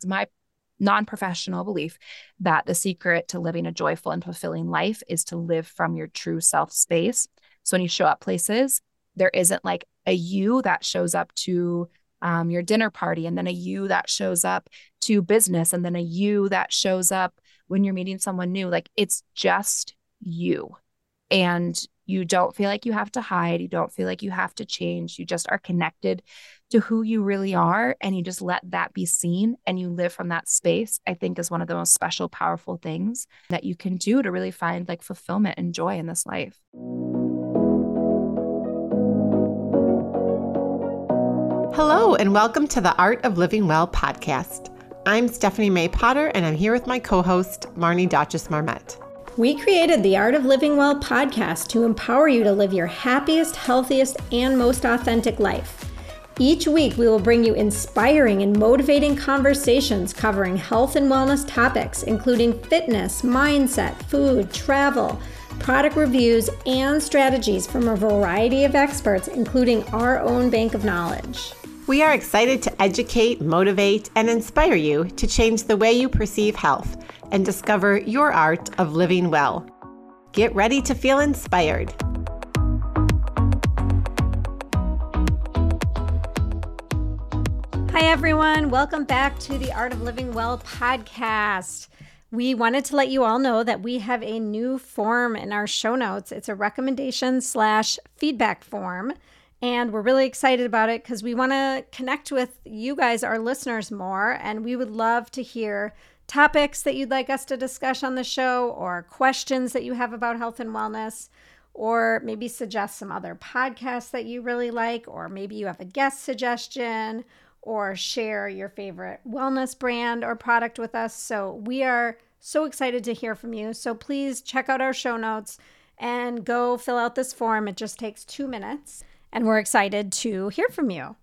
it's my non professional belief that the secret to living a joyful and fulfilling life is to live from your true self space. So when you show up places, there isn't like a you that shows up to um, your dinner party, and then a you that shows up to business, and then a you that shows up when you're meeting someone new. Like it's just you. And you don't feel like you have to hide. You don't feel like you have to change. You just are connected to who you really are and you just let that be seen and you live from that space. I think is one of the most special, powerful things that you can do to really find like fulfillment and joy in this life. Hello, and welcome to the Art of Living Well podcast. I'm Stephanie May Potter, and I'm here with my co host, Marnie Dotches Marmette. We created the Art of Living Well podcast to empower you to live your happiest, healthiest, and most authentic life. Each week, we will bring you inspiring and motivating conversations covering health and wellness topics, including fitness, mindset, food, travel, product reviews, and strategies from a variety of experts, including our own bank of knowledge. We are excited to educate, motivate, and inspire you to change the way you perceive health and discover your art of living well. Get ready to feel inspired. Hi, everyone. Welcome back to the Art of Living Well podcast. We wanted to let you all know that we have a new form in our show notes. It's a recommendation slash feedback form. And we're really excited about it because we want to connect with you guys, our listeners, more. And we would love to hear topics that you'd like us to discuss on the show, or questions that you have about health and wellness, or maybe suggest some other podcasts that you really like, or maybe you have a guest suggestion, or share your favorite wellness brand or product with us. So we are so excited to hear from you. So please check out our show notes and go fill out this form. It just takes two minutes, and we're excited to hear from you.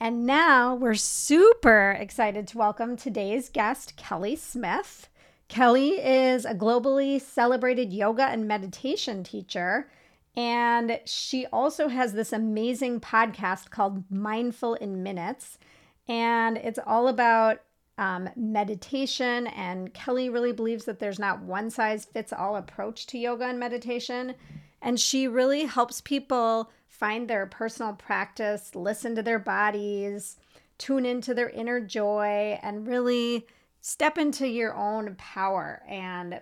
And now we're super excited to welcome today's guest, Kelly Smith. Kelly is a globally celebrated yoga and meditation teacher. And she also has this amazing podcast called Mindful in Minutes. And it's all about um, meditation. And Kelly really believes that there's not one size fits all approach to yoga and meditation. And she really helps people find their personal practice, listen to their bodies, tune into their inner joy, and really step into your own power. And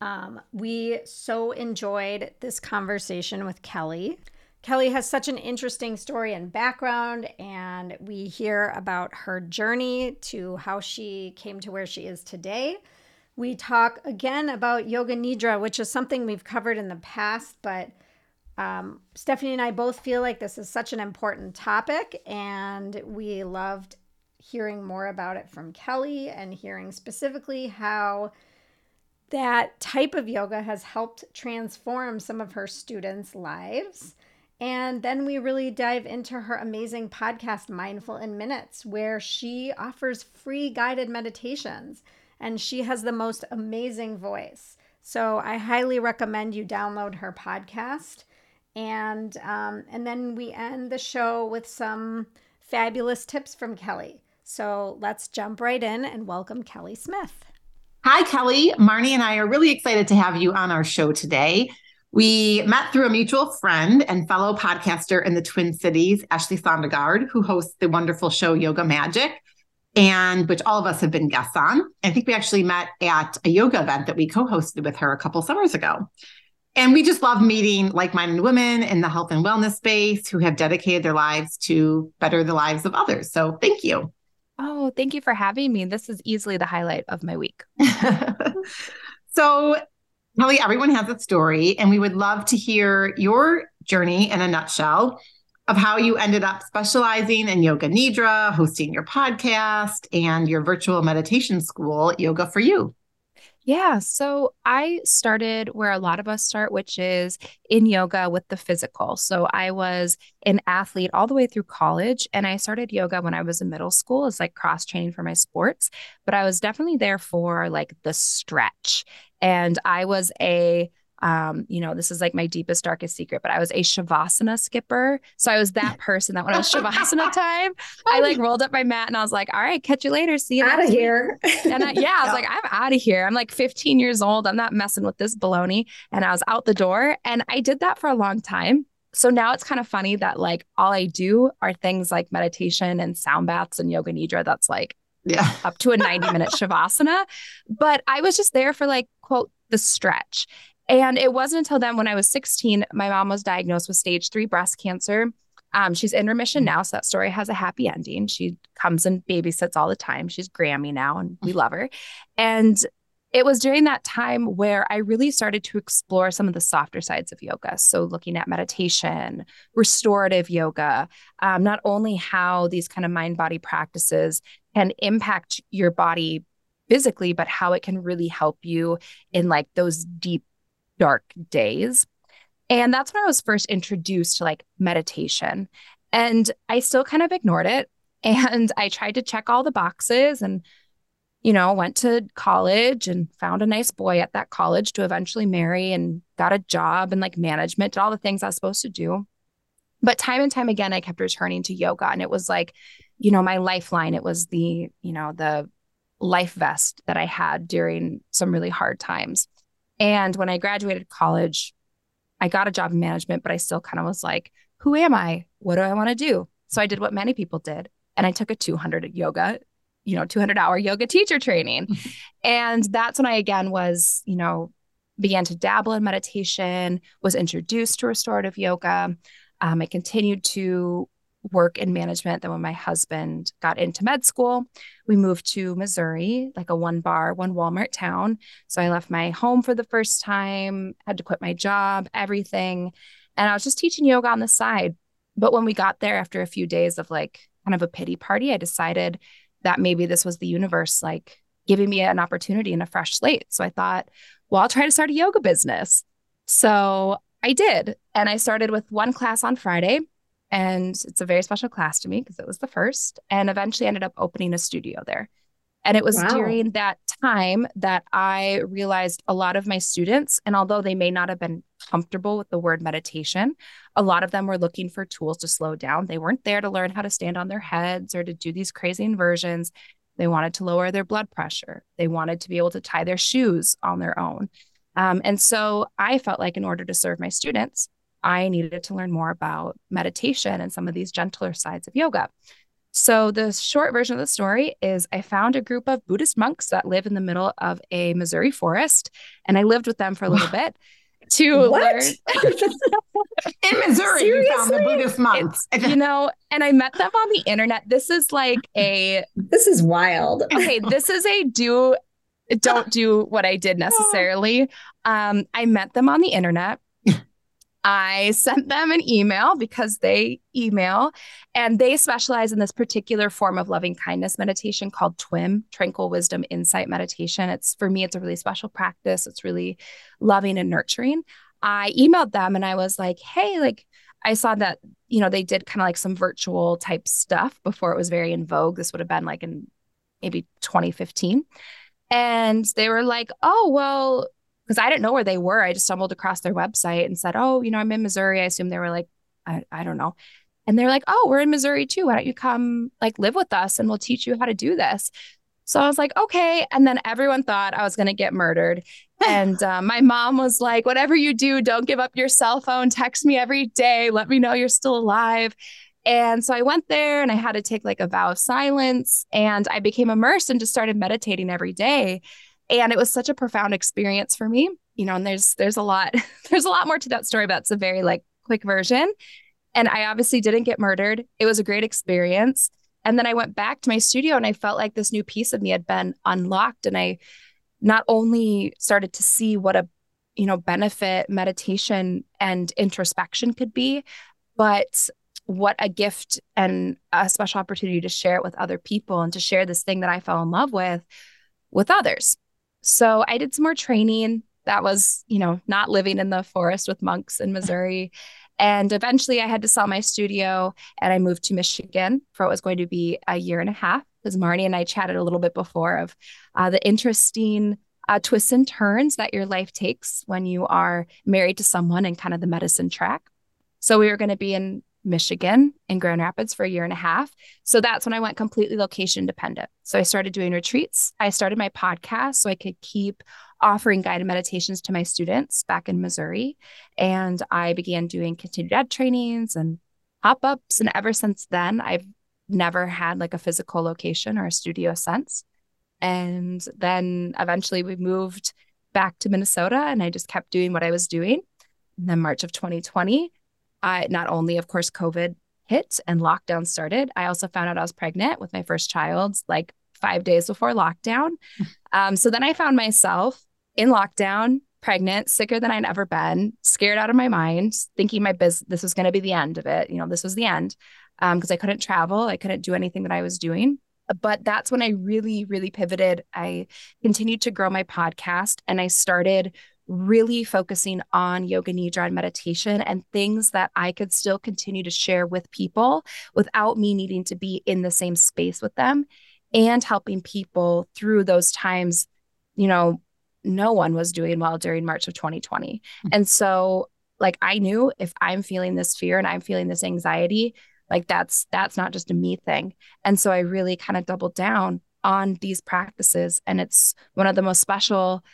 um, we so enjoyed this conversation with Kelly. Kelly has such an interesting story and background, and we hear about her journey to how she came to where she is today. We talk again about Yoga Nidra, which is something we've covered in the past, but um, Stephanie and I both feel like this is such an important topic, and we loved hearing more about it from Kelly and hearing specifically how that type of yoga has helped transform some of her students' lives. And then we really dive into her amazing podcast, Mindful in Minutes, where she offers free guided meditations and she has the most amazing voice. So I highly recommend you download her podcast and um, and then we end the show with some fabulous tips from Kelly. So let's jump right in and welcome Kelly Smith. Hi, Kelly. Marnie and I are really excited to have you on our show today. We met through a mutual friend and fellow podcaster in the Twin Cities, Ashley Sondegard, who hosts the wonderful show Yoga Magic, and which all of us have been guests on. I think we actually met at a yoga event that we co-hosted with her a couple summers ago. And we just love meeting like minded women in the health and wellness space who have dedicated their lives to better the lives of others. So thank you. Oh, thank you for having me. This is easily the highlight of my week. so, Kelly, everyone has a story, and we would love to hear your journey in a nutshell of how you ended up specializing in yoga nidra, hosting your podcast, and your virtual meditation school, Yoga for You. Yeah. So I started where a lot of us start, which is in yoga with the physical. So I was an athlete all the way through college, and I started yoga when I was in middle school as like cross training for my sports. But I was definitely there for like the stretch. And I was a um, you know, this is like my deepest, darkest secret, but I was a Shavasana skipper. So I was that person that when it was Shavasana time, I like rolled up my mat and I was like, all right, catch you later. See you out of here. And I, yeah, I was like, I'm out of here. I'm like 15 years old. I'm not messing with this baloney. And I was out the door. And I did that for a long time. So now it's kind of funny that like all I do are things like meditation and sound baths and yoga nidra. That's like yeah. up to a 90 minute shavasana. But I was just there for like, quote, the stretch. And it wasn't until then, when I was 16, my mom was diagnosed with stage three breast cancer. Um, she's in remission now, so that story has a happy ending. She comes and babysits all the time. She's Grammy now, and we love her. And it was during that time where I really started to explore some of the softer sides of yoga. So, looking at meditation, restorative yoga, um, not only how these kind of mind body practices can impact your body physically, but how it can really help you in like those deep dark days. And that's when I was first introduced to like meditation. And I still kind of ignored it. And I tried to check all the boxes and, you know, went to college and found a nice boy at that college to eventually marry and got a job and like management, did all the things I was supposed to do. But time and time again, I kept returning to yoga. And it was like, you know, my lifeline. It was the, you know, the life vest that I had during some really hard times. And when I graduated college, I got a job in management, but I still kind of was like, who am I? What do I want to do? So I did what many people did. And I took a 200 yoga, you know, 200 hour yoga teacher training. and that's when I again was, you know, began to dabble in meditation, was introduced to restorative yoga. Um, I continued to work in management. Then when my husband got into med school, we moved to Missouri, like a one bar, one Walmart town. So I left my home for the first time, had to quit my job, everything. And I was just teaching yoga on the side. But when we got there after a few days of like kind of a pity party, I decided that maybe this was the universe like giving me an opportunity and a fresh slate. So I thought, well, I'll try to start a yoga business. So I did. And I started with one class on Friday and it's a very special class to me because it was the first, and eventually ended up opening a studio there. And it was wow. during that time that I realized a lot of my students, and although they may not have been comfortable with the word meditation, a lot of them were looking for tools to slow down. They weren't there to learn how to stand on their heads or to do these crazy inversions. They wanted to lower their blood pressure. They wanted to be able to tie their shoes on their own. Um, and so I felt like in order to serve my students, I needed to learn more about meditation and some of these gentler sides of yoga. So, the short version of the story is I found a group of Buddhist monks that live in the middle of a Missouri forest, and I lived with them for a little bit to what? learn. in Missouri, Seriously? you found the Buddhist monks. It's, you know, and I met them on the internet. This is like a. This is wild. Okay, this is a do. Don't do what I did necessarily. Um, I met them on the internet. I sent them an email because they email and they specialize in this particular form of loving kindness meditation called TWIM, Tranquil Wisdom Insight Meditation. It's for me, it's a really special practice. It's really loving and nurturing. I emailed them and I was like, hey, like, I saw that, you know, they did kind of like some virtual type stuff before it was very in vogue. This would have been like in maybe 2015. And they were like, oh, well, because I didn't know where they were. I just stumbled across their website and said, Oh, you know, I'm in Missouri. I assume they were like, I, I don't know. And they're like, Oh, we're in Missouri too. Why don't you come like live with us and we'll teach you how to do this? So I was like, okay. And then everyone thought I was going to get murdered. and uh, my mom was like, whatever you do, don't give up your cell phone. Text me every day. Let me know you're still alive. And so I went there and I had to take like a vow of silence and I became immersed and just started meditating every day and it was such a profound experience for me you know and there's there's a lot there's a lot more to that story but it's a very like quick version. And i obviously didn't get murdered. It was a great experience. And then i went back to my studio and i felt like this new piece of me had been unlocked. And i not only started to see what a you know benefit meditation and introspection could be but what a gift and a special opportunity to share it with other people and to share this thing that I fell in love with with others. So I did some more training. That was, you know, not living in the forest with monks in Missouri. And eventually I had to sell my studio and I moved to Michigan for what was going to be a year and a half. Because Marnie and I chatted a little bit before of uh, the interesting uh, twists and turns that your life takes when you are married to someone and kind of the medicine track. So we were going to be in Michigan in Grand Rapids for a year and a half. So that's when I went completely location dependent. So I started doing retreats. I started my podcast so I could keep offering guided meditations to my students back in Missouri. And I began doing continued ed trainings and pop ups. And ever since then, I've never had like a physical location or a studio sense. And then eventually we moved back to Minnesota and I just kept doing what I was doing. And then March of 2020, I not only, of course, COVID hit and lockdown started, I also found out I was pregnant with my first child like five days before lockdown. Um, so then I found myself in lockdown, pregnant, sicker than I'd ever been, scared out of my mind, thinking my business this was going to be the end of it. You know, this was the end because um, I couldn't travel, I couldn't do anything that I was doing. But that's when I really, really pivoted. I continued to grow my podcast and I started really focusing on yoga nidra and meditation and things that I could still continue to share with people without me needing to be in the same space with them and helping people through those times, you know, no one was doing well during March of 2020. Mm-hmm. And so like I knew if I'm feeling this fear and I'm feeling this anxiety, like that's that's not just a me thing. And so I really kind of doubled down on these practices and it's one of the most special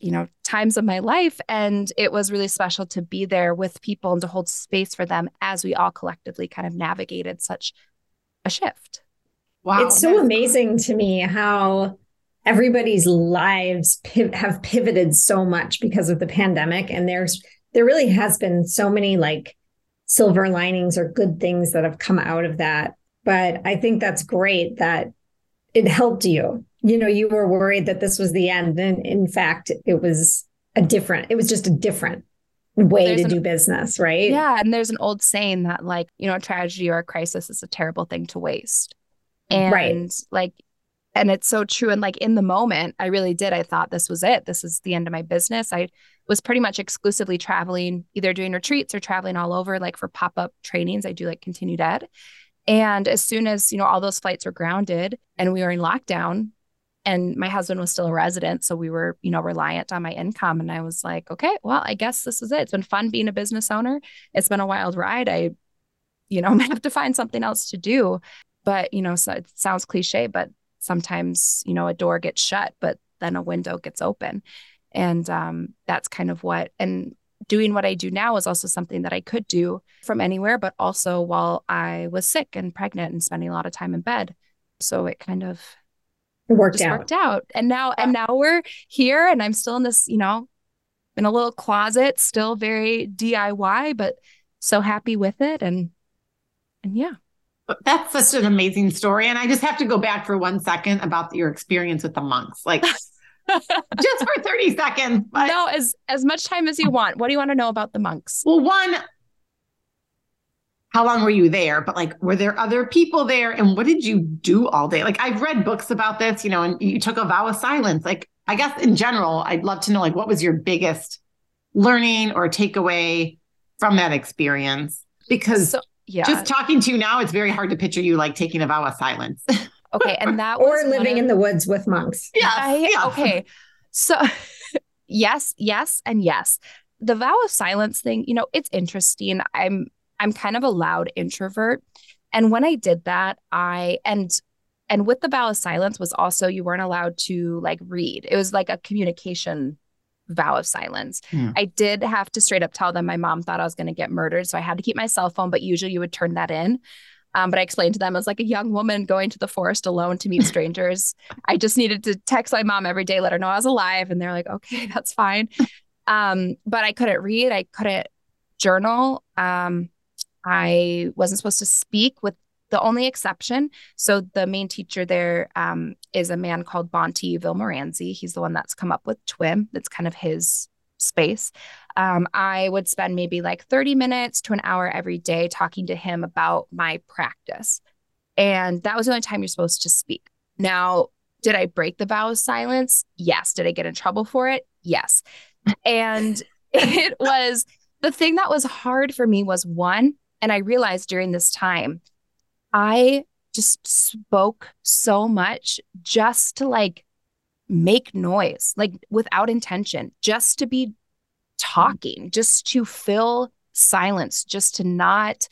you know times of my life and it was really special to be there with people and to hold space for them as we all collectively kind of navigated such a shift. Wow. It's so amazing to me how everybody's lives piv- have pivoted so much because of the pandemic and there's there really has been so many like silver linings or good things that have come out of that. But i think that's great that it helped you you know you were worried that this was the end and in fact it was a different it was just a different way there's to an, do business right? Yeah and there's an old saying that like you know a tragedy or a crisis is a terrible thing to waste. And right. like and it's so true and like in the moment i really did i thought this was it this is the end of my business. I was pretty much exclusively traveling either doing retreats or traveling all over like for pop-up trainings. I do like continued ed. And as soon as you know all those flights were grounded and we were in lockdown and my husband was still a resident so we were you know reliant on my income and i was like okay well i guess this is it. It's been fun being a business owner. It's been a wild ride. I you know have to find something else to do. But you know so it sounds cliche but sometimes you know a door gets shut but then a window gets open. And um, that's kind of what and doing what i do now is also something that i could do from anywhere but also while i was sick and pregnant and spending a lot of time in bed. So it kind of it worked out worked out and now and now we're here and i'm still in this you know in a little closet still very diy but so happy with it and and yeah that's such an amazing story. And I just have to go back for one second about your experience with the monks. Like just for 30 seconds. But... No, as as much time as you want. What do you want to know about the monks? Well, one, how long were you there? But like, were there other people there? And what did you do all day? Like, I've read books about this, you know, and you took a vow of silence. Like, I guess in general, I'd love to know like what was your biggest learning or takeaway from that experience? Because so, yeah. Just talking to you now, it's very hard to picture you like taking a vow of silence. Okay. And that or living of, in the woods with monks. Yeah. yeah. Okay. So yes, yes, and yes. The vow of silence thing, you know, it's interesting. I'm I'm kind of a loud introvert. And when I did that, I and and with the vow of silence was also you weren't allowed to like read. It was like a communication vow of silence. Hmm. I did have to straight up tell them my mom thought I was going to get murdered. So I had to keep my cell phone, but usually you would turn that in. Um, but I explained to them as like a young woman going to the forest alone to meet strangers. I just needed to text my mom every day, let her know I was alive. And they're like, okay, that's fine. Um, but I couldn't read, I couldn't journal. Um, I wasn't supposed to speak with the only exception. So the main teacher there um, is a man called Bhante Vimalaramsi. He's the one that's come up with TWIM. That's kind of his space. Um, I would spend maybe like 30 minutes to an hour every day talking to him about my practice. And that was the only time you're supposed to speak. Now, did I break the vow of silence? Yes. Did I get in trouble for it? Yes. And it was the thing that was hard for me was one, and I realized during this time I just spoke so much just to like make noise, like without intention, just to be talking, just to fill silence, just to not,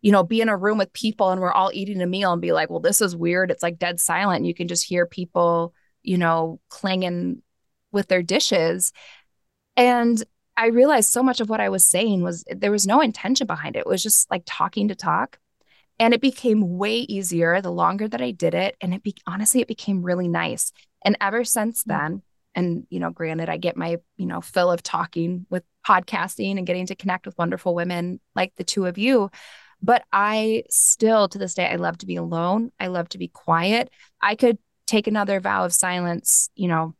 you know, be in a room with people and we're all eating a meal and be like, well, this is weird. It's like dead silent. You can just hear people, you know, clanging with their dishes. And I realized so much of what I was saying was there was no intention behind it. It was just like talking to talk. And it became way easier the longer that I did it. And it be honestly, it became really nice. And ever since mm. then, and you know, granted, I get my, you know, fill of talking with podcasting and getting to connect with wonderful women like the two of you. But I still, to this day, I love to be alone. I love to be quiet. I could take another vow of silence, you know,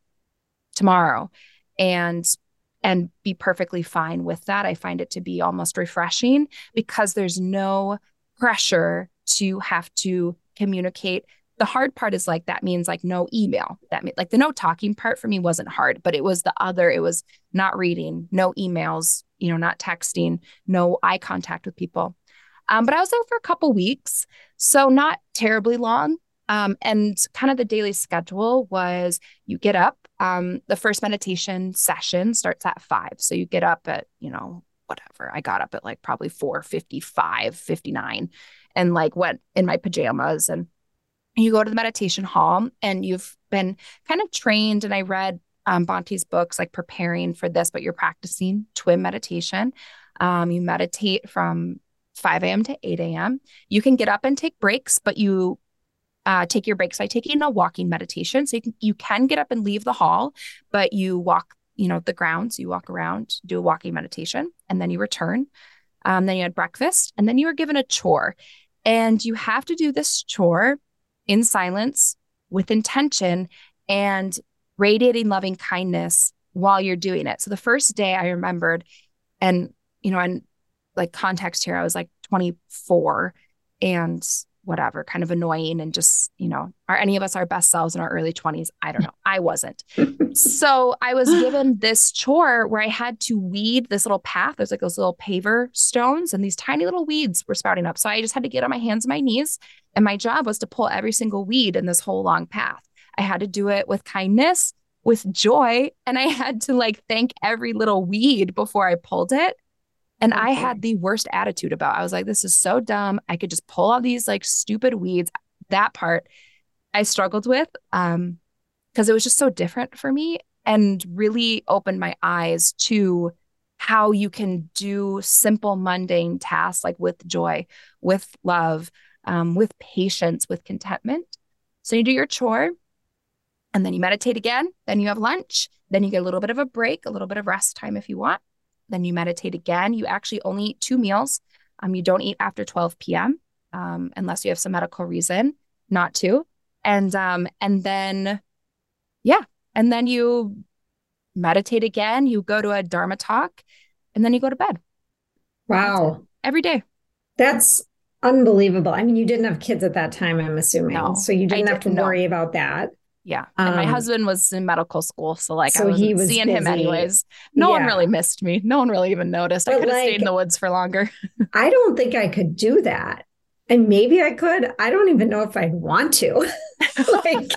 tomorrow and and be perfectly fine with that. I find it to be almost refreshing because there's no pressure to have to communicate. The hard part is like that means like no email. That mean, like the no talking part for me wasn't hard, but it was the other. It was not reading, no emails, you know, not texting, no eye contact with people. Um, but I was there for a couple weeks, so not terribly long. Um, and kind of the daily schedule was you get up. Um, the first meditation session starts at five, so you get up at you know whatever. I got up at like probably 4:55, 59 and like went in my pajamas and you go to the meditation hall and you've been kind of trained and I read um, Bhante's books like preparing for this, but you're practicing TWIM meditation. Um, you meditate from 5 a.m. to 8 a.m. You can get up and take breaks, but you uh, take your breaks by taking a walking meditation. So you can, you can get up and leave the hall, but you walk you know, the grounds. You walk around, do a walking meditation, and then you return. Um, then you had breakfast, and then you were given a chore. And you have to do this chore in silence with intention and radiating loving kindness while you're doing it. So the first day I remembered, and, you know, and like context here, I was like 24 and whatever, kind of annoying and just, you know, are any of us our best selves in our early 20s? I don't know. I wasn't. so I was given this chore where I had to weed this little path. There's like those little paver stones and these tiny little weeds were sprouting up. So I just had to get on my hands and my knees. And my job was to pull every single weed in this whole long path. I had to do it with kindness, with joy. And I had to like thank every little weed before I pulled it. And okay. I had the worst attitude about. I was like, this is so dumb. I could just pull all these like stupid weeds. That part I struggled with um because it was just so different for me and really opened my eyes to how you can do simple mundane tasks like with joy, with love, um, with patience, with contentment. So you do your chore and then you meditate again, then you have lunch, then you get a little bit of a break, a little bit of rest time if you want then you meditate again. You actually only eat two meals. Um, you don't eat after 12 p.m. Um, unless you have some medical reason not to. And um, and then, yeah, and then you meditate again. You go to a Dharma talk, and then you go to bed. Wow! Every day. That's unbelievable. I mean, you didn't have kids at that time, I'm assuming, no, so you didn't I have to worry about that. Yeah. And um, my husband was in medical school. So like so I was seeing busy. him anyways. No yeah. one really missed me. No one really even noticed. But I could have like, stayed in the woods for longer. I don't think I could do that. And maybe I could. I don't even know if I'd want to. like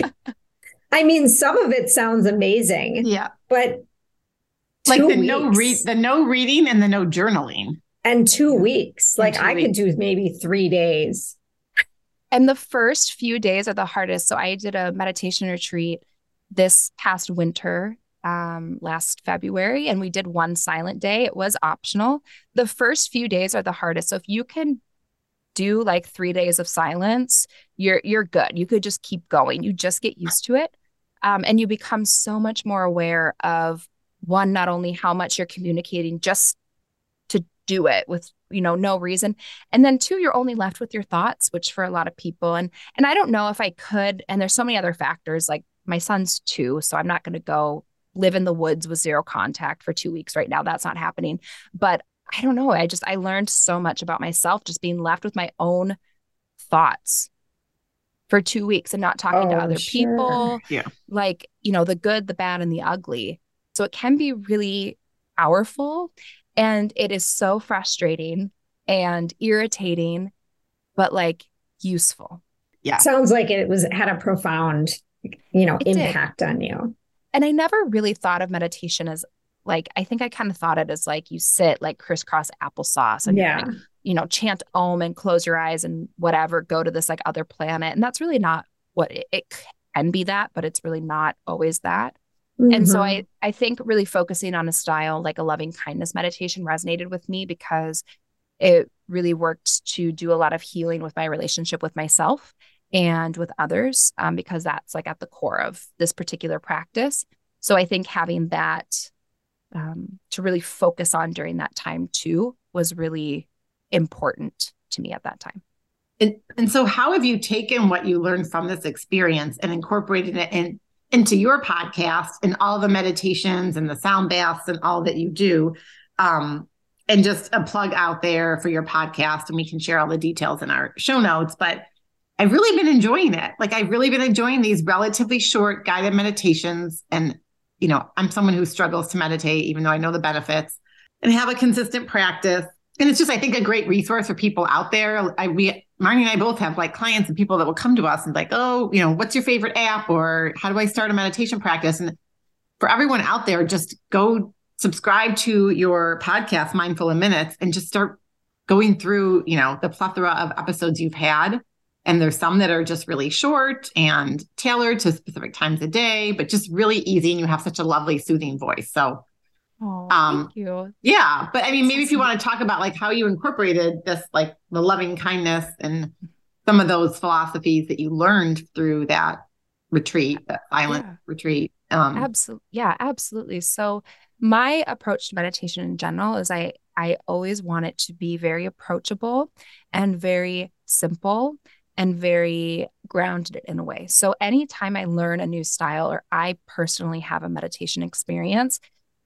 I mean, some of it sounds amazing. Yeah. But like the weeks, no read the no reading and the no journaling. And two weeks. Like two I weeks. could do maybe three days. And the first few days are the hardest. So I did a meditation retreat this past winter, um, last February, and we did one silent day. It was optional. The first few days are the hardest. So if you can do like three days of silence, you're you're good. You could just keep going. You just get used to it. Um, and you become so much more aware of one, not only how much you're communicating just to do it with you know no reason. And then two you're only left with your thoughts which for a lot of people and and i don't know if i could and there's so many other factors like my son's two so i'm not going to go live in the woods with zero contact for two weeks right now that's not happening. But i don't know i just i learned so much about myself just being left with my own thoughts for two weeks and not talking oh, to other sure. people yeah. Like you know the good the bad and the ugly. So it can be really powerful and it is so frustrating and irritating, but like useful. Yeah. Sounds like it was had a profound, you know, it impact did. on you. and I never really thought of meditation as like I think I kind of thought it as like you sit like crisscross applesauce and yeah. Like, you know, chant om and close your eyes and whatever, go to this like other planet. And that's really not what it, it can be that, but it's really not always that. Mm-hmm. And so mm-hmm. I I think really focusing on a style like a loving kindness meditation resonated with me because it really worked to do a lot of healing with my relationship with myself and with others um, because that's like at the core of this particular practice. So I think having that um, to really focus on during that time too was really important to me at that time. And, and so, how have you taken what you learned from this experience and incorporated it in, into your podcast and all the meditations and the sound baths and all that you do? Um, and just a plug out there for your podcast, and we can share all the details in our show notes. But I've really been enjoying it. Like, I've really been enjoying these relatively short guided meditations. And, you know, I'm someone who struggles to meditate, even though I know the benefits and have a consistent practice. And it's just, I think, a great resource for people out there. I, we, Marnie and I both have like clients and people that will come to us and like, oh, you know, what's your favorite app or how do I start a meditation practice? And for everyone out there, just go subscribe to your podcast, Mindful in Minutes, and just start going through, you know, the plethora of episodes you've had. And there's some that are just really short and tailored to specific times of day, but just really easy. And you have such a lovely, soothing voice. So Oh, um, thank you. Yeah, but I mean, maybe if you want to talk about like how you incorporated this, like the loving kindness and some of those philosophies that you learned through that retreat, that silent yeah. retreat. Um, absolutely, yeah, absolutely. So my approach to meditation in general is I I always want it to be very approachable and very simple and very grounded in a way. So anytime I learn a new style or I personally have a meditation experience,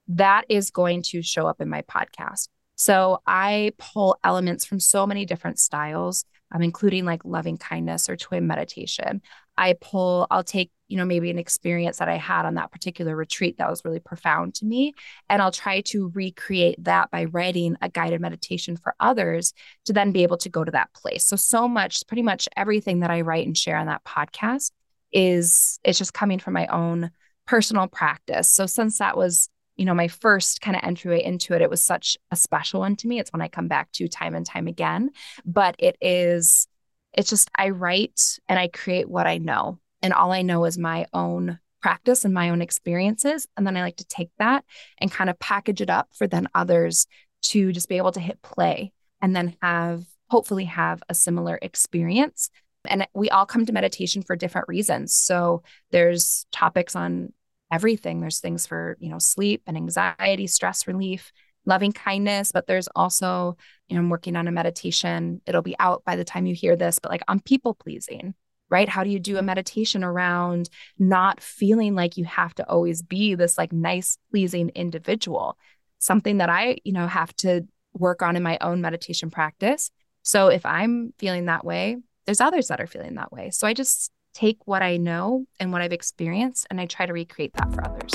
that is going to show up in my podcast. So I pull elements from so many different styles, um, including like loving kindness or TWIM meditation. I pull, I'll take, you know, maybe an experience that I had on that particular retreat that was really profound to me. And I'll try to recreate that by writing a guided meditation for others to then be able to go to that place. So, so much, pretty much everything that I write and share on that podcast is, it's just coming from my own personal practice. So, since that was you know, my first kind of entryway into it, it was such a special one to me. It's one I come back to time and time again. But it is, it's just I write and I create what I know. And all I know is my own practice and my own experiences. And then I like to take that and kind of package it up for then others to just be able to hit play and then have hopefully have a similar experience. And we all come to meditation for different reasons. So there's topics on everything. There's things for, you know, sleep and anxiety, stress relief, loving kindness, but there's also, you know, I'm working on a meditation. It'll be out by the time you hear this, but like on people pleasing, right? How do you do a meditation around not feeling like you have to always be this like nice, pleasing individual? Something that I, you know, have to work on in my own meditation practice. So if I'm feeling that way, there's others that are feeling that way. So I just take what I know and what I've experienced and I try to recreate that for others.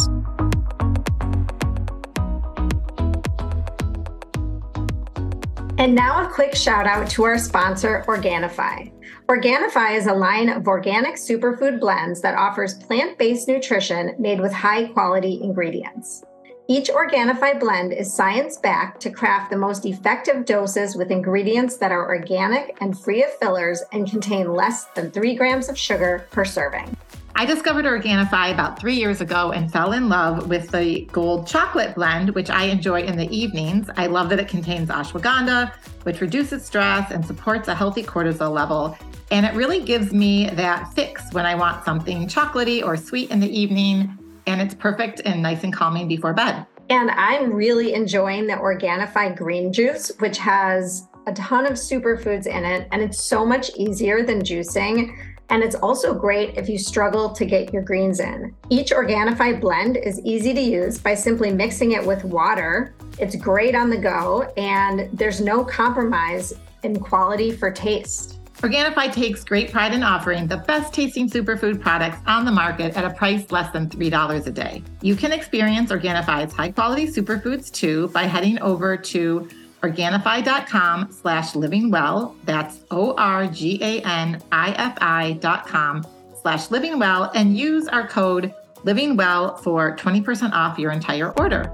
And now a quick shout out to our sponsor, Organifi. Organifi is a line of organic superfood blends that offers plant based nutrition made with high quality ingredients. Each Organifi blend is science backed to craft the most effective doses with ingredients that are organic and free of fillers and contain less than three grams of sugar per serving. I discovered Organifi about three years ago and fell in love with the gold chocolate blend, which I enjoy in the evenings. I love that it contains ashwagandha, which reduces stress and supports a healthy cortisol level. And it really gives me that fix when I want something chocolatey or sweet in the evening and it's perfect and nice and calming before bed. And I'm really enjoying the Organifi green juice, which has a ton of superfoods in it, and it's so much easier than juicing. And it's also great if you struggle to get your greens in. Each Organifi blend is easy to use by simply mixing it with water. It's great on the go, and there's no compromise in quality for taste. Organifi takes great pride in offering the best tasting superfood products on the market at a price less than $3 a day. You can experience Organifi's high quality superfoods too by heading over to Organifi.com slash living well. That's O R G A N I F I dot com slash living well and use our code Living Well for 20% off your entire order.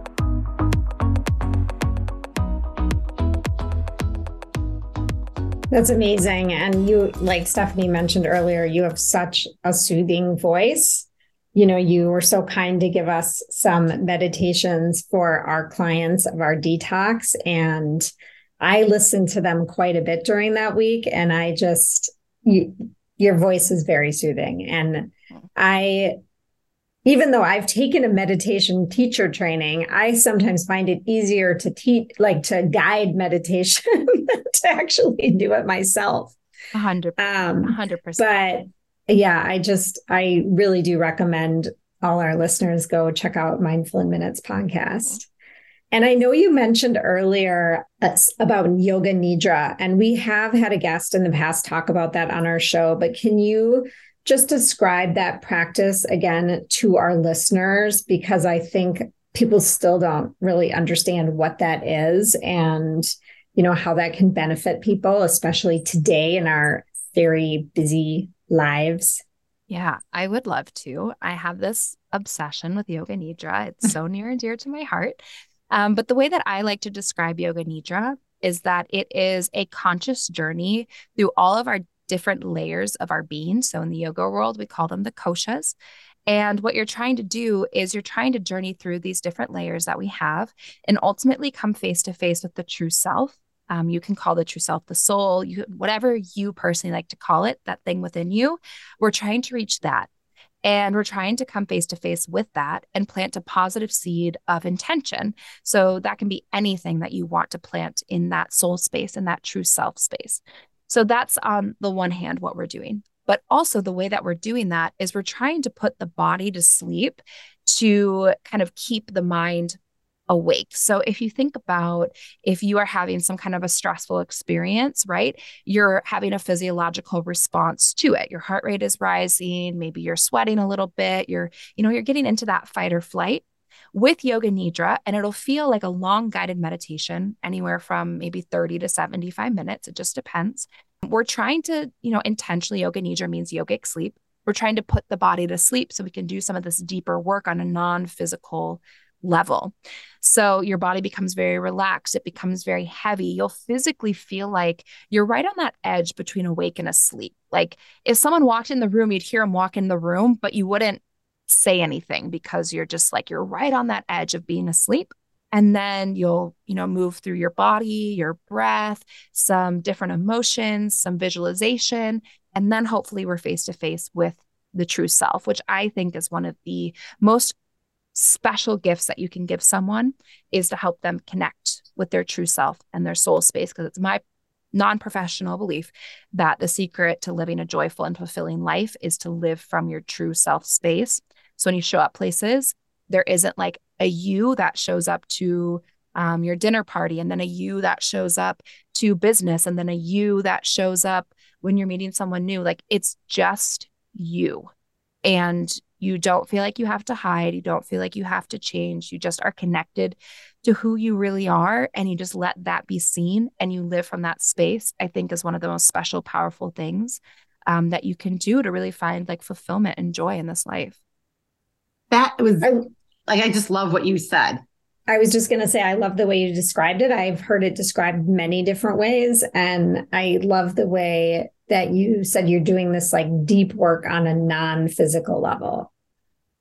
That's amazing. And you, like Stephanie mentioned earlier, you have such a soothing voice. You know, you were so kind to give us some meditations for our clients of our detox. And I listened to them quite a bit during that week. And I just, you, your voice is very soothing. And I even though I've taken a meditation teacher training, I sometimes find it easier to teach, like to guide meditation to actually do it myself. A hundred, um, hundred percent. But yeah, I just, I really do recommend all our listeners go check out Mindful in Minutes podcast. And I know you mentioned earlier uh, about yoga nidra, and we have had a guest in the past talk about that on our show. But can you just describe that practice again to our listeners because I think people still don't really understand what that is and you know how that can benefit people especially today in our very busy lives. Yeah, I would love to. I have this obsession with yoga nidra. It's so near and dear to my heart. Um, but the way that I like to describe yoga nidra is that it is a conscious journey through all of our different layers of our being. So in the yoga world, we call them the koshas. And what you're trying to do is you're trying to journey through these different layers that we have and ultimately come face to face with the true self. Um, you can call the true self the soul, you, whatever you personally like to call it, that thing within you. We're trying to reach that. And we're trying to come face to face with that and plant a positive seed of intention. So that can be anything that you want to plant in that soul space, in that true self space. So that's on the one hand what we're doing. But also, the way that we're doing that is we're trying to put the body to sleep to kind of keep the mind awake. So if you think about if you are having some kind of a stressful experience, right? You're having a physiological response to it. Your heart rate is rising, maybe you're sweating a little bit, you're you know, you're getting into that fight or flight with yoga nidra and it'll feel like a long guided meditation anywhere from maybe 30 to 75 minutes. It just depends. We're trying to you know intentionally yoga nidra means yogic sleep. We're trying to put the body to sleep so we can do some of this deeper work on a non-physical level. So your body becomes very relaxed. It becomes very heavy. You'll physically feel like you're right on that edge between awake and asleep. Like if someone walked in the room you'd hear them walk in the room but you wouldn't say anything because you're just like you're right on that edge of being asleep. And then you'll you know move through your body your breath some different emotions some visualization and then hopefully we're face to face with the true self which i think is one of the most special gifts that you can give someone is to help them connect with their true self and their soul space. Because it's my non-professional belief that the secret to living a joyful and fulfilling life is to live from your true self space so when you show up places, there isn't like a you that shows up to um, your dinner party and then a you that shows up to business and then a you that shows up when you're meeting someone new. Like it's just you. And you don't feel like you have to hide. You don't feel like you have to change. You just are connected to who you really are and you just let that be seen and you live from that space, I think is one of the most special, powerful things um, that you can do to really find like fulfillment and joy in this life. That was I, like, I just love what you said. I was just going to say, I love the way you described it. I've heard it described many different ways. And I love the way that you said you're doing this like deep work on a non physical level.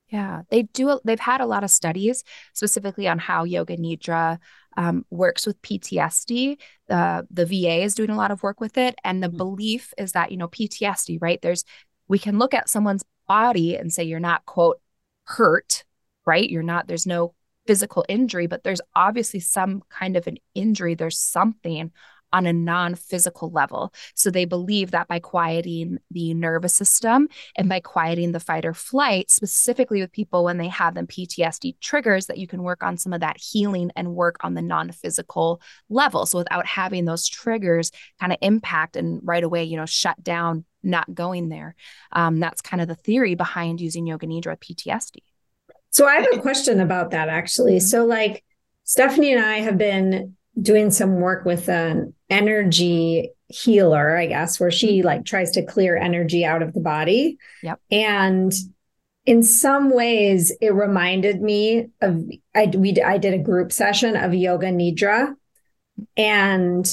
Yeah, they do. They've had a lot of studies specifically on how yoga nidra um, works with PTSD. Uh, the VA is doing a lot of work with it, and the mm-hmm. belief is that you know PTSD, right? There's we can look at someone's body and say you're not quote hurt, right? You're not, there's no physical injury, but there's obviously some kind of an injury. There's something on a non physical level. So they believe that by quieting the nervous system and by quieting the fight or flight, specifically with people when they have them PTSD triggers, that you can work on some of that healing and work on the non physical level. So without having those triggers kind of impact and right away, you know, shut down not going there. Um, that's kind of the theory behind using Yoga Nidra PTSD. So I have a question about that actually. Mm-hmm. So like Stephanie and I have been doing some work with an energy healer, I guess, where she mm-hmm. like tries to clear energy out of the body. Yep. And in some ways it reminded me of I we I did a group session of yoga nidra and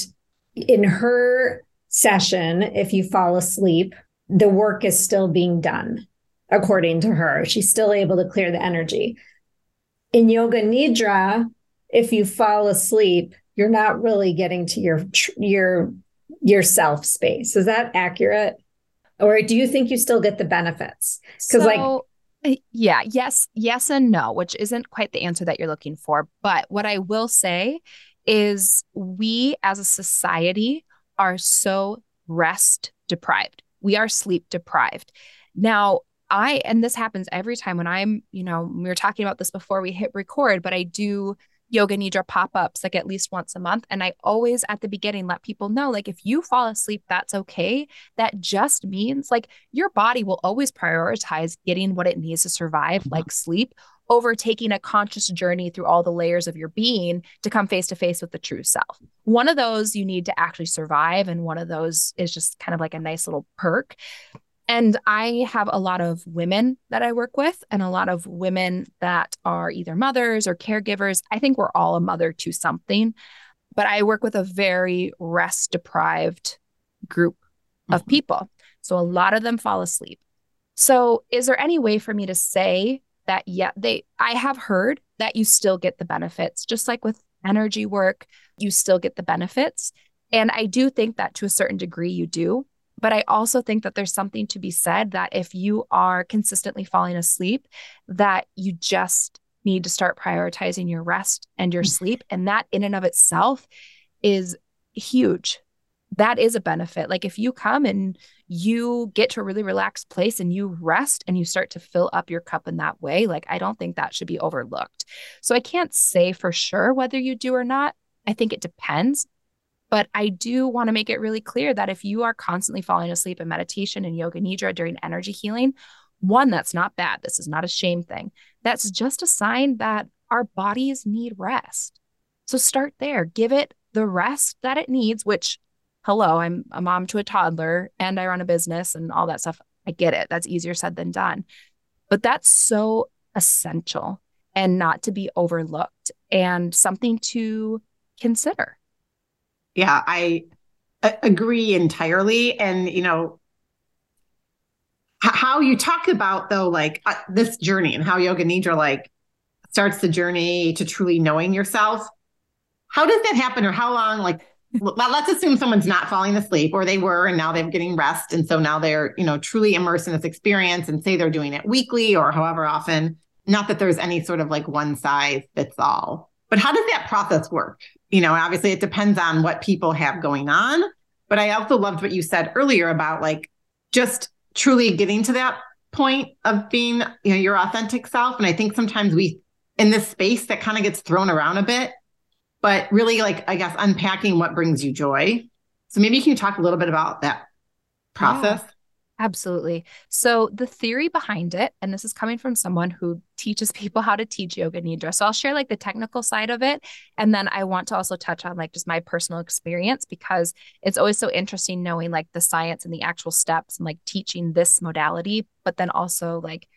in her session if you fall asleep the work is still being done according to her. She's still able to clear the energy. In yoga nidra if you fall asleep you're not really getting to your your your self space. Is that accurate? Or do you think you still get the benefits? Because so, like uh, yeah, yes, yes, and no, which isn't quite the answer that you're looking for. But what I will say is we as a society are so rest deprived. We are sleep deprived. Now, I, and this happens every time when I'm, you know, we were talking about this before we hit record, but I do yoga nidra pop-ups like at least once a month and i always at the beginning let people know like if you fall asleep that's okay that just means like your body will always prioritize getting what it needs to survive mm-hmm. like sleep over taking a conscious journey through all the layers of your being to come face to face with the true self. One of those you need to actually survive, and one of those is just kind of like a nice little perk. And I have a lot of women that I work with, and a lot of women that are either mothers or caregivers. I think we're all a mother to something, but I work with a very rest deprived group of mm-hmm. people. So a lot of them fall asleep. So, is there any way for me to say that, yeah, they, I have heard that you still get the benefits, just like with energy work, you still get the benefits. And I do think that to a certain degree you do. But I also think that there's something to be said that if you are consistently falling asleep, that you just need to start prioritizing your rest and your mm. sleep. And that in and of itself is huge. That is a benefit. Like if you come and you get to a really relaxed place and you rest and you start to fill up your cup in that way, like I don't think that should be overlooked. So I can't say for sure whether you do or not. I think it depends. But I do want to make it really clear that if you are constantly falling asleep in meditation and yoga nidra during energy healing, one, that's not bad. This is not a shame thing. That's just a sign that our bodies need rest. So start there. Give it the rest that it needs, which, hello, I'm a mom to a toddler and I run a business and all that stuff. I get it. That's easier said than done. But that's so essential and not to be overlooked and something to consider. Yeah, I agree entirely. And, you know, how you talk about though, like uh, this journey and how Yoga Nidra like starts the journey to truly knowing yourself. How does that happen, or how long? Like, let's assume someone's not falling asleep, or they were, and now they're getting rest, and so now they're, you know, truly immersed in this experience, and say they're doing it weekly or however often. Not that there's any sort of like one size fits all, but how does that process work? you know, obviously it depends on what people have going on. But I also loved what you said earlier about like just truly getting to that point of being, you know, your authentic self. And I think sometimes we, in this space, that kind of gets thrown around a bit, but really like, I guess, unpacking what brings you joy. So maybe you can talk a little bit about that process. Yeah. Absolutely. So, the theory behind it, and this is coming from someone who teaches people how to teach yoga nidra. So, I'll share like the technical side of it. And then I want to also touch on like just my personal experience because it's always so interesting knowing like the science and the actual steps and like teaching this modality, but then also like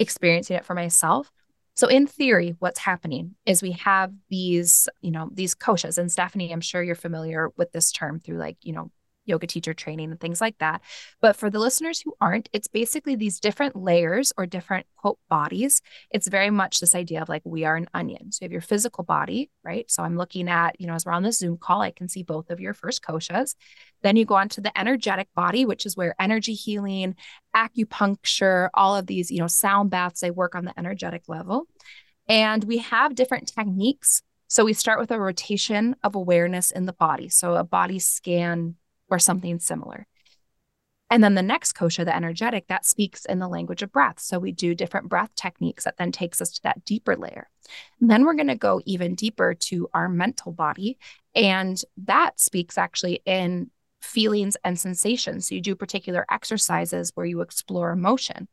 experiencing it for myself. So in theory, what's happening is we have these, you know, these koshas. And Stephanie, I'm sure you're familiar with this term through like, you know, yoga teacher training and things like that. But for the listeners who aren't, it's basically these different layers or different quote bodies. It's very much this idea of like we are an onion. So you have your physical body, right? So I'm looking at, you know, as we're on the Zoom call, I can see both of your first koshas. Then you go on to the energetic body, which is where energy healing, acupuncture, all of these, you know, sound baths, they work on the energetic level. And we have different techniques so we start with a rotation of awareness in the body. So a body scan or something similar. And then the next kosha, the energetic, that speaks in the language of breath. So we do different breath techniques that then takes us to that deeper layer. And then we're going to go even deeper to our mental body. And that speaks actually in feelings and sensations. So you do particular exercises where you explore emotion.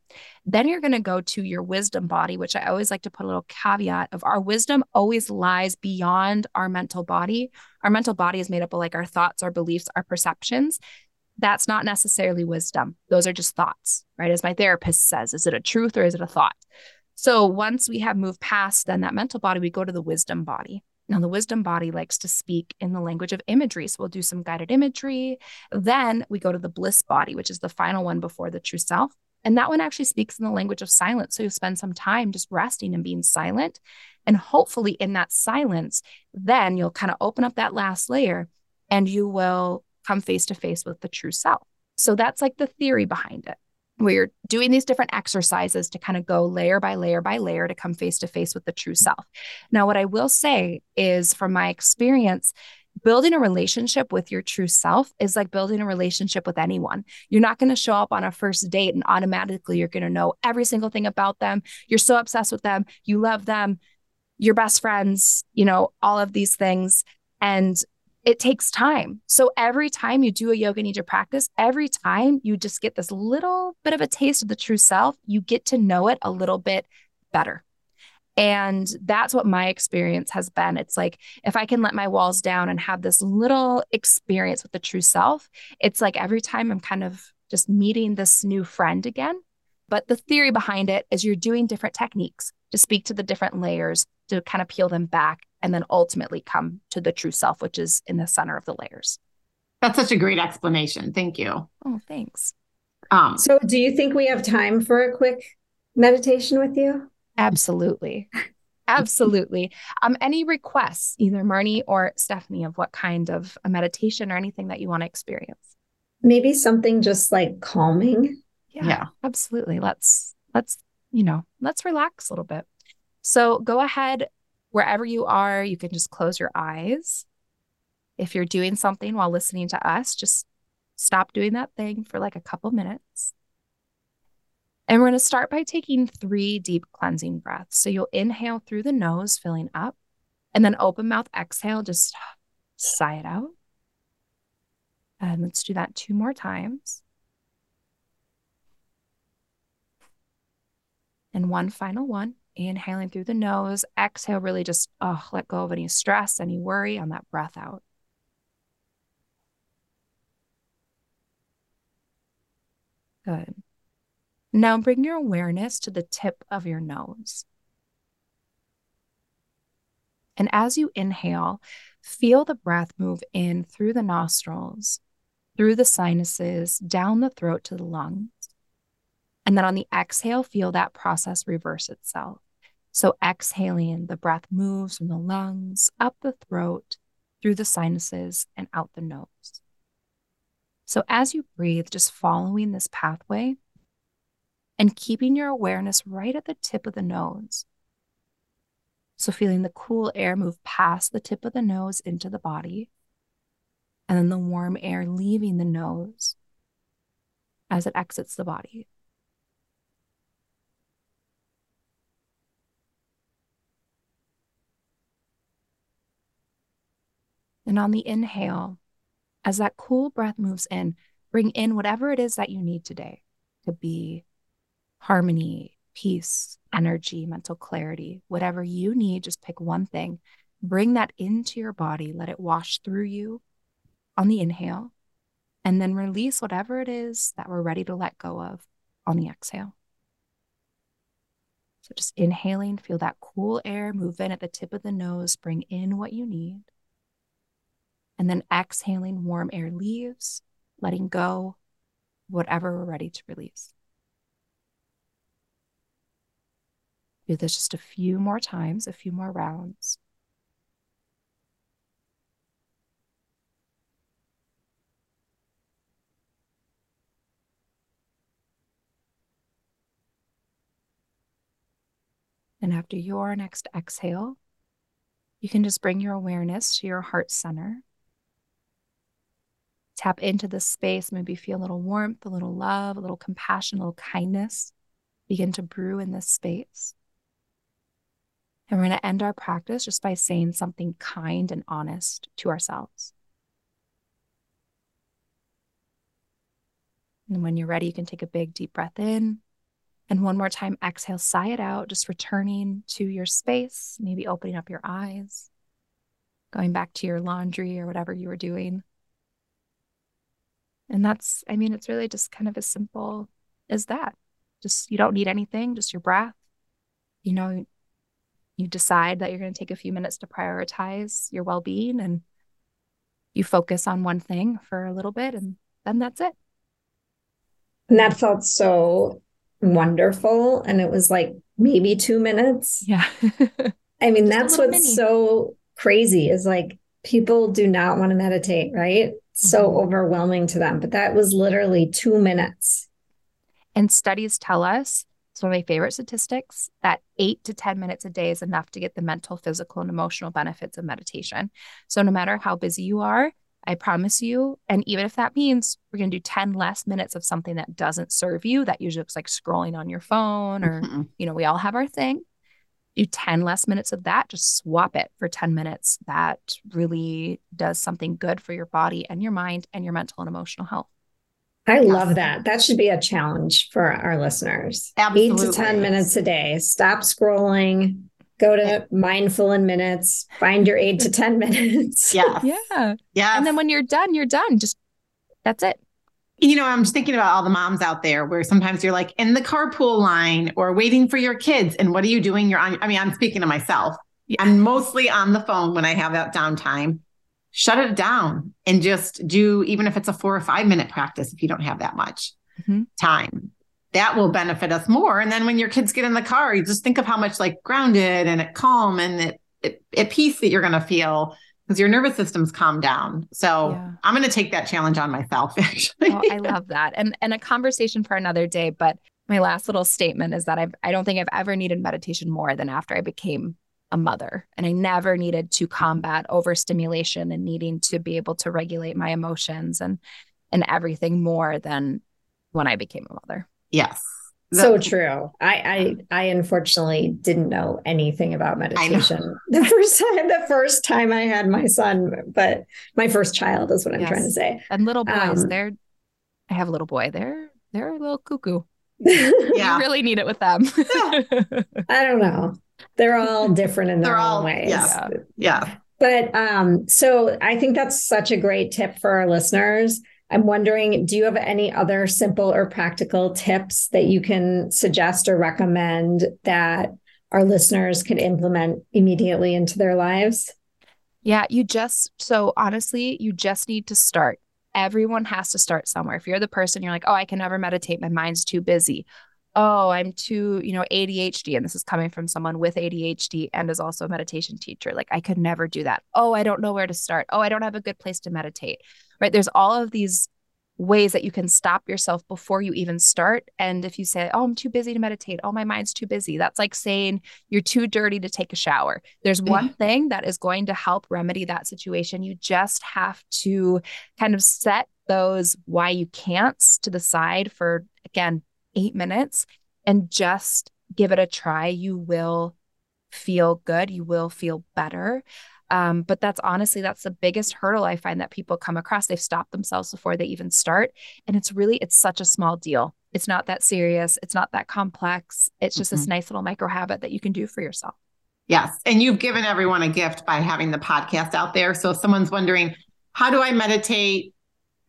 Then you're going to go to your wisdom body, which I always like to put a little caveat of our wisdom always lies beyond our mental body. Our mental body is made up of like our thoughts, our beliefs, our perceptions. that's not necessarily wisdom. Those are just thoughts, right? As my therapist says, is it a truth or is it a thought? So once we have moved past then that mental body, we go to the wisdom body. Now, the wisdom body likes to speak in the language of imagery. So we'll do some guided imagery. Then we go to the bliss body, which is the final one before the true self. And that one actually speaks in the language of silence. So you spend some time just resting and being silent. And hopefully, in that silence, then you'll kind of open up that last layer and you will come face to face with the true self. So that's like the theory behind it. We're doing these different exercises to kind of go layer by layer by layer to come face to face with the true mm-hmm. self. Now, what I will say is from my experience, building a relationship with your true self is like building a relationship with anyone. You're not going to show up on a first date and automatically you're going to know every single thing about them. You're so obsessed with them, you love them, your best friends, you know, all of these things. And it takes time. So every time you do a yoga nidra practice, every time you just get this little bit of a taste of the true self, you get to know it a little bit better. And that's what my experience has been. It's like if I can let my walls down and have this little experience with the true self, it's like every time I'm kind of just meeting this new friend again. But the theory behind it is you're doing different techniques to speak to the different layers to kind of peel them back and then ultimately come to the true self, which is in the center of the layers. That's such a great explanation. Thank you. Oh, thanks. Um, so, do you think we have time for a quick meditation with you? Absolutely. Absolutely. Um, any requests, either Marnie or Stephanie, of what kind of a meditation or anything that you want to experience? Maybe something just like calming. Yeah, yeah, absolutely. Let's let's you know let's relax a little bit. So go ahead wherever you are. You can just close your eyes. If you're doing something while listening to us, just stop doing that thing for like a couple minutes. And we're going to start by taking three deep cleansing breaths. So you'll inhale through the nose, filling up, and then open mouth exhale, just sigh it out. And let's do that two more times. And one final one. Inhaling through the nose, exhale, really just oh, let go of any stress, any worry on that breath out. Good. Now bring your awareness to the tip of your nose. And as you inhale, feel the breath move in through the nostrils, through the sinuses, down the throat to the lungs. And then on the exhale, feel that process reverse itself. So, exhaling, the breath moves from the lungs, up the throat, through the sinuses, and out the nose. So, as you breathe, just following this pathway, and keeping your awareness right at the tip of the nose. So, feeling the cool air move past the tip of the nose into the body, and then the warm air leaving the nose as it exits the body. And on the inhale, as that cool breath moves in, bring in whatever it is that you need today to be harmony, peace, energy, mental clarity, whatever you need, just pick one thing. Bring that into your body, let it wash through you on the inhale, and then release whatever it is that we're ready to let go of on the exhale. So just inhaling, feel that cool air move in at the tip of the nose, bring in what you need. And then exhaling, warm air leaves, letting go, whatever we're ready to release. Do this just a few more times, a few more rounds. And after your next exhale, you can just bring your awareness to your heart center. Tap into this space, maybe feel a little warmth, a little love, a little compassion, a little kindness begin to brew in this space. And we're going to end our practice just by saying something kind and honest to ourselves. And when you're ready, you can take a big deep breath in. And one more time, exhale, sigh it out, just returning to your space, maybe opening up your eyes, going back to your laundry or whatever you were doing. And that's, I mean, it's really just kind of as simple as that. Just, you don't need anything, just your breath. You know, you decide that you're going to take a few minutes to prioritize your well being and you focus on one thing for a little bit and then that's it. And that felt so wonderful. And it was like maybe two minutes. Yeah. I mean, that's what's mini. so crazy is like people do not want to meditate, right? So mm-hmm. overwhelming to them. But that was literally two minutes. And studies tell us it's one of my favorite statistics that eight to 10 minutes a day is enough to get the mental, physical, and emotional benefits of meditation. So, no matter how busy you are, I promise you, and even if that means we're going to do 10 less minutes of something that doesn't serve you, that usually looks like scrolling on your phone or, mm-hmm. you know, we all have our thing. Do 10 less minutes of that, just swap it for 10 minutes. That really does something good for your body and your mind and your mental and emotional health. I yes. love that. That should be a challenge for our listeners. Absolutely. Eight to 10 minutes a day. Stop scrolling, go to mindful in minutes, find your eight to 10 minutes. Yeah. Yeah. Yeah. And then when you're done, you're done. Just that's it. You know, I'm just thinking about all the moms out there where sometimes you're like in the carpool line or waiting for your kids. And what are you doing? You're on, I mean, I'm speaking to myself. I'm mostly on the phone when I have that downtime. Shut it down and just do, even if it's a four or five minute practice, if you don't have that much mm-hmm. time that will benefit us more. And then when your kids get in the car, you just think of how much like grounded and at calm and at, at, at peace that you're going to feel because your nervous system's calmed down. So yeah. I'm going to take that challenge on myself. Actually, oh, I love that, and and a conversation for another day. But my last little statement is that I've I don't think I've ever needed meditation more than after I became a mother, and I never needed to combat overstimulation and needing to be able to regulate my emotions and and everything more than when I became a mother. Yes. So true. I, I I unfortunately didn't know anything about meditation the first time the first time I had my son, but my first child is what I'm yes. trying to say. And little boys, um, they're I have a little boy. They're they're a little cuckoo. yeah. You really need it with them. I don't know. They're all different in their they're own all, ways. Yeah. yeah. But um, so I think that's such a great tip for our listeners I'm wondering, do you have any other simple or practical tips that you can suggest or recommend that our listeners can implement immediately into their lives? Yeah, you just, so honestly, you just need to start. Everyone has to start somewhere. If you're the person, you're like, oh, I can never meditate, my mind's too busy. Oh, I'm too, you know, ADHD. And this is coming from someone with ADHD and is also a meditation teacher. Like, I could never do that. Oh, I don't know where to start. Oh, I don't have a good place to meditate right? There's all of these ways that you can stop yourself before you even start. And if you say, Oh, I'm too busy to meditate, oh, my mind's too busy, that's like saying you're too dirty to take a shower. There's mm-hmm. one thing that is going to help remedy that situation. You just have to kind of set those why you can't to the side for, again, eight minutes and just give it a try. You will feel good, you will feel better. Um, but that's honestly, that's the biggest hurdle I find that people come across. They've stopped themselves before they even start. And it's really, it's such a small deal. It's not that serious. It's not that complex. It's just mm-hmm. this nice little micro habit that you can do for yourself. Yes. And you've given everyone a gift by having the podcast out there. So if someone's wondering, how do I meditate?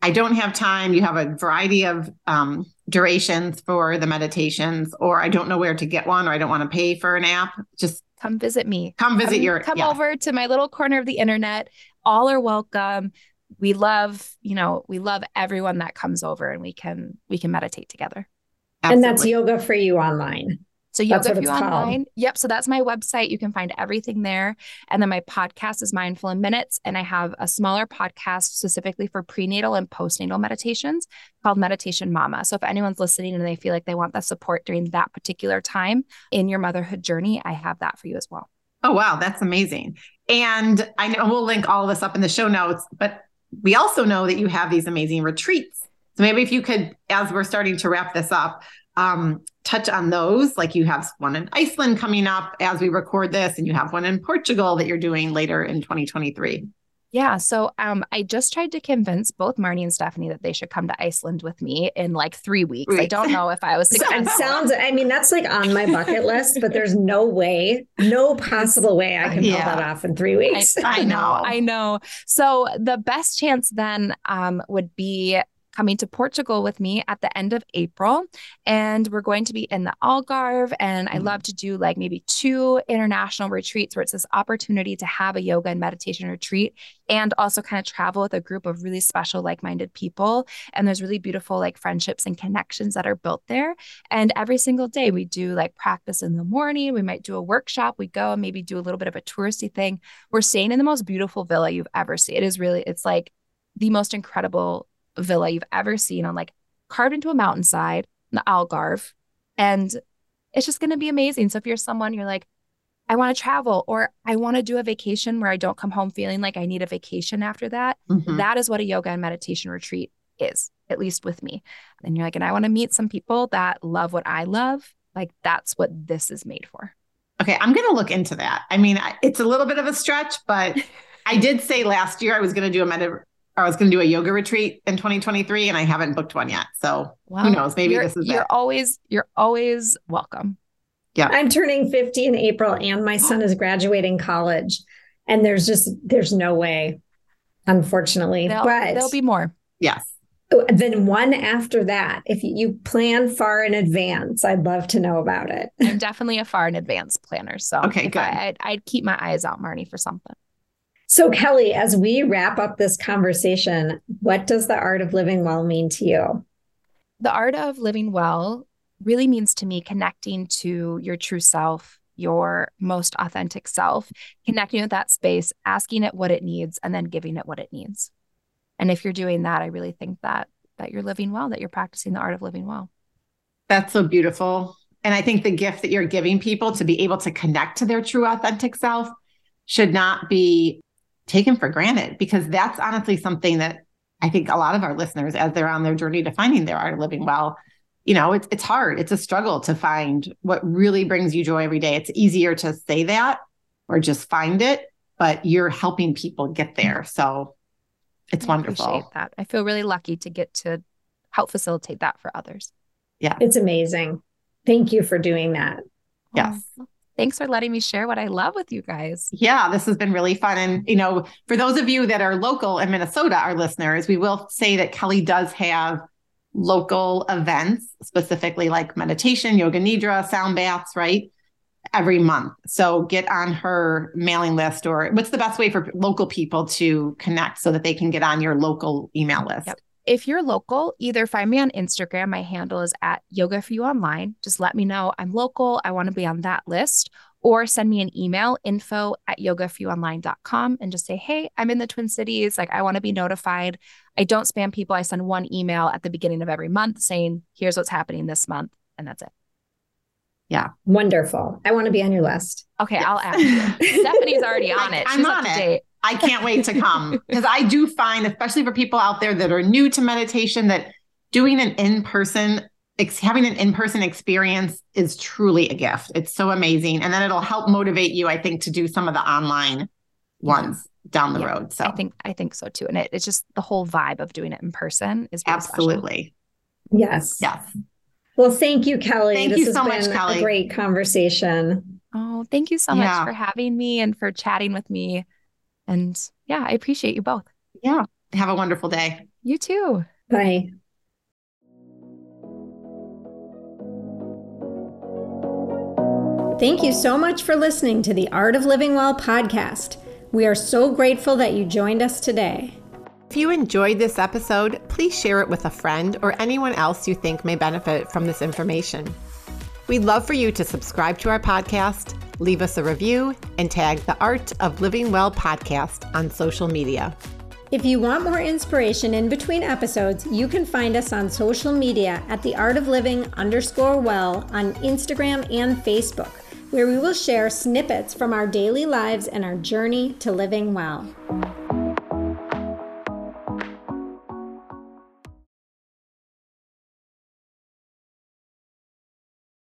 I don't have time. You have a variety of um, durations for the meditations, or I don't know where to get one, or I don't want to pay for an app. Just come visit me. Come visit come, your come yeah. over to my little corner of the internet. All are welcome. We love, you know, we love everyone that comes over and we can we can meditate together. Absolutely. And that's yoga for you online. So yoga you online. Called. Yep. So that's my website. You can find everything there. And then my podcast is Mindful in Minutes. And I have a smaller podcast specifically for prenatal and postnatal meditations called Meditation Mama. So if anyone's listening and they feel like they want that support during that particular time in your motherhood journey, I have that for you as well. Oh, wow. That's amazing. And I know we'll link all of this up in the show notes, but we also know that you have these amazing retreats. So maybe if you could, as we're starting to wrap this up, um, touch on those. Like you have one in Iceland coming up as we record this, and you have one in Portugal that you're doing later in 2023. Yeah. So um, I just tried to convince both Marnie and Stephanie that they should come to Iceland with me in like three weeks. I don't know if I was It sounds, I mean, that's like on my bucket list, but there's no way, no possible way I can yeah. pull that off in three weeks. I, I know. I know. So the best chance then um, would be coming to Portugal with me at the end of April. And we're going to be in the Algarve. And I love mm. to do like maybe two international retreats where it's this opportunity to have a yoga and meditation retreat and also kind of travel with a group of really special, like minded people. And there's really beautiful like friendships and connections that are built there. And every single day we do like practice in the morning. We might do a workshop. We go and maybe do a little bit of a touristy thing. We're staying in the most beautiful villa you've ever seen. It is really, it's like the most incredible villa you've ever seen on like carved into a mountainside in the Algarve. And it's just going to be amazing. So if you're someone you're like, I want to travel or I want to do a vacation where I don't come home feeling like I need a vacation after that, Mhm. that is what a yoga and meditation retreat is, at least with me. And you're like, and I want to meet some people that love what I love. Like that's what this is made for. Okay, I'm going to look into that. I mean, it's a little bit of a stretch, but I did say last year I was going to do a med- I was going to do a yoga retreat in 2023, and I haven't booked one yet. So Wow. who knows? Maybe you're, this is you're it. always you're always welcome. Yeah. I'm turning 50 in April and my son is graduating college. And there's just there's no way, unfortunately. There'll, but there'll be more. Yes. then one after that, if you plan far in advance, I'd love to know about it. I'm definitely a far in advance planner. So Okay, good. I, I'd, I'd keep my eyes out, Marnie, for something. So, Kelly, as we wrap up this conversation, what does the art of living well mean to you? The art of living well really means to me connecting to your true self, your most authentic self, connecting with that space, asking it what it needs, and then giving it what it needs. And if you're doing that, I really think that that you're living well, that you're practicing the art of living well. That's so beautiful. And I think the gift that you're giving people to be able to connect to their true authentic self should not be taken for granted because that's honestly something that I think a lot of our listeners, as they're on their journey to finding their art of living well, you know, it's it's hard. It's a struggle to find what really brings you joy every day. It's easier to say that or just find it, but you're helping people get there. So it's I appreciate wonderful. that. I feel really lucky to get to help facilitate that for others. Yeah. It's amazing. Thank you for doing that. Yes. Oh, thanks for letting me share what I love with you guys. Yeah, this has been really fun. And, you know, for those of you that are local in Minnesota, our listeners, we will say that Kelly does have local events, specifically like meditation, yoga nidra, sound baths, right? Every month. So get on her mailing list, or what's the best way for local people to connect so that they can get on your local email list? Yep. If you're local, either find me on Instagram. My handle is at Yoga for You Online. Just let me know I'm local. I want to be on that list. Or send me an email, info at yogaforyouonline.com, and just say, hey, I'm in the Twin Cities. Like, I want to be notified. I don't spam people. I send one email at the beginning of every month saying, here's what's happening this month. And that's it. Yeah. Wonderful. I want to be on your list. Okay, I'll add you. Stephanie's already on it. I'm She's on up to it. date. I can't wait to come because I do find, especially for people out there that are new to meditation, that doing an in person, ex- having an in person experience is truly a gift. It's so amazing. And then it'll help motivate you, I think, to do some of the online ones down the Yeah, road. So, I think I think so too. And it, it's just the whole vibe of doing it in person is really special. absolutely. Yes. Yes. Well, thank you, Kelly. Thank this you has so much, Kelly. A great conversation. Oh, thank you so Yeah. much for having me and for chatting with me. And yeah, I appreciate you both. Yeah. Have a wonderful day. You too. Bye. Thank you so much for listening to the Art of Living Well podcast. We are so grateful that you joined us today. If you enjoyed this episode, please share it with a friend or anyone else you think may benefit from this information. We'd love for you to subscribe to our podcast, leave us a review, and tag the Art of Living Well podcast on social media. If you want more inspiration in between episodes, you can find us on social media at the art of living underscore well on Instagram and Facebook, where we will share snippets from our daily lives and our journey to living well.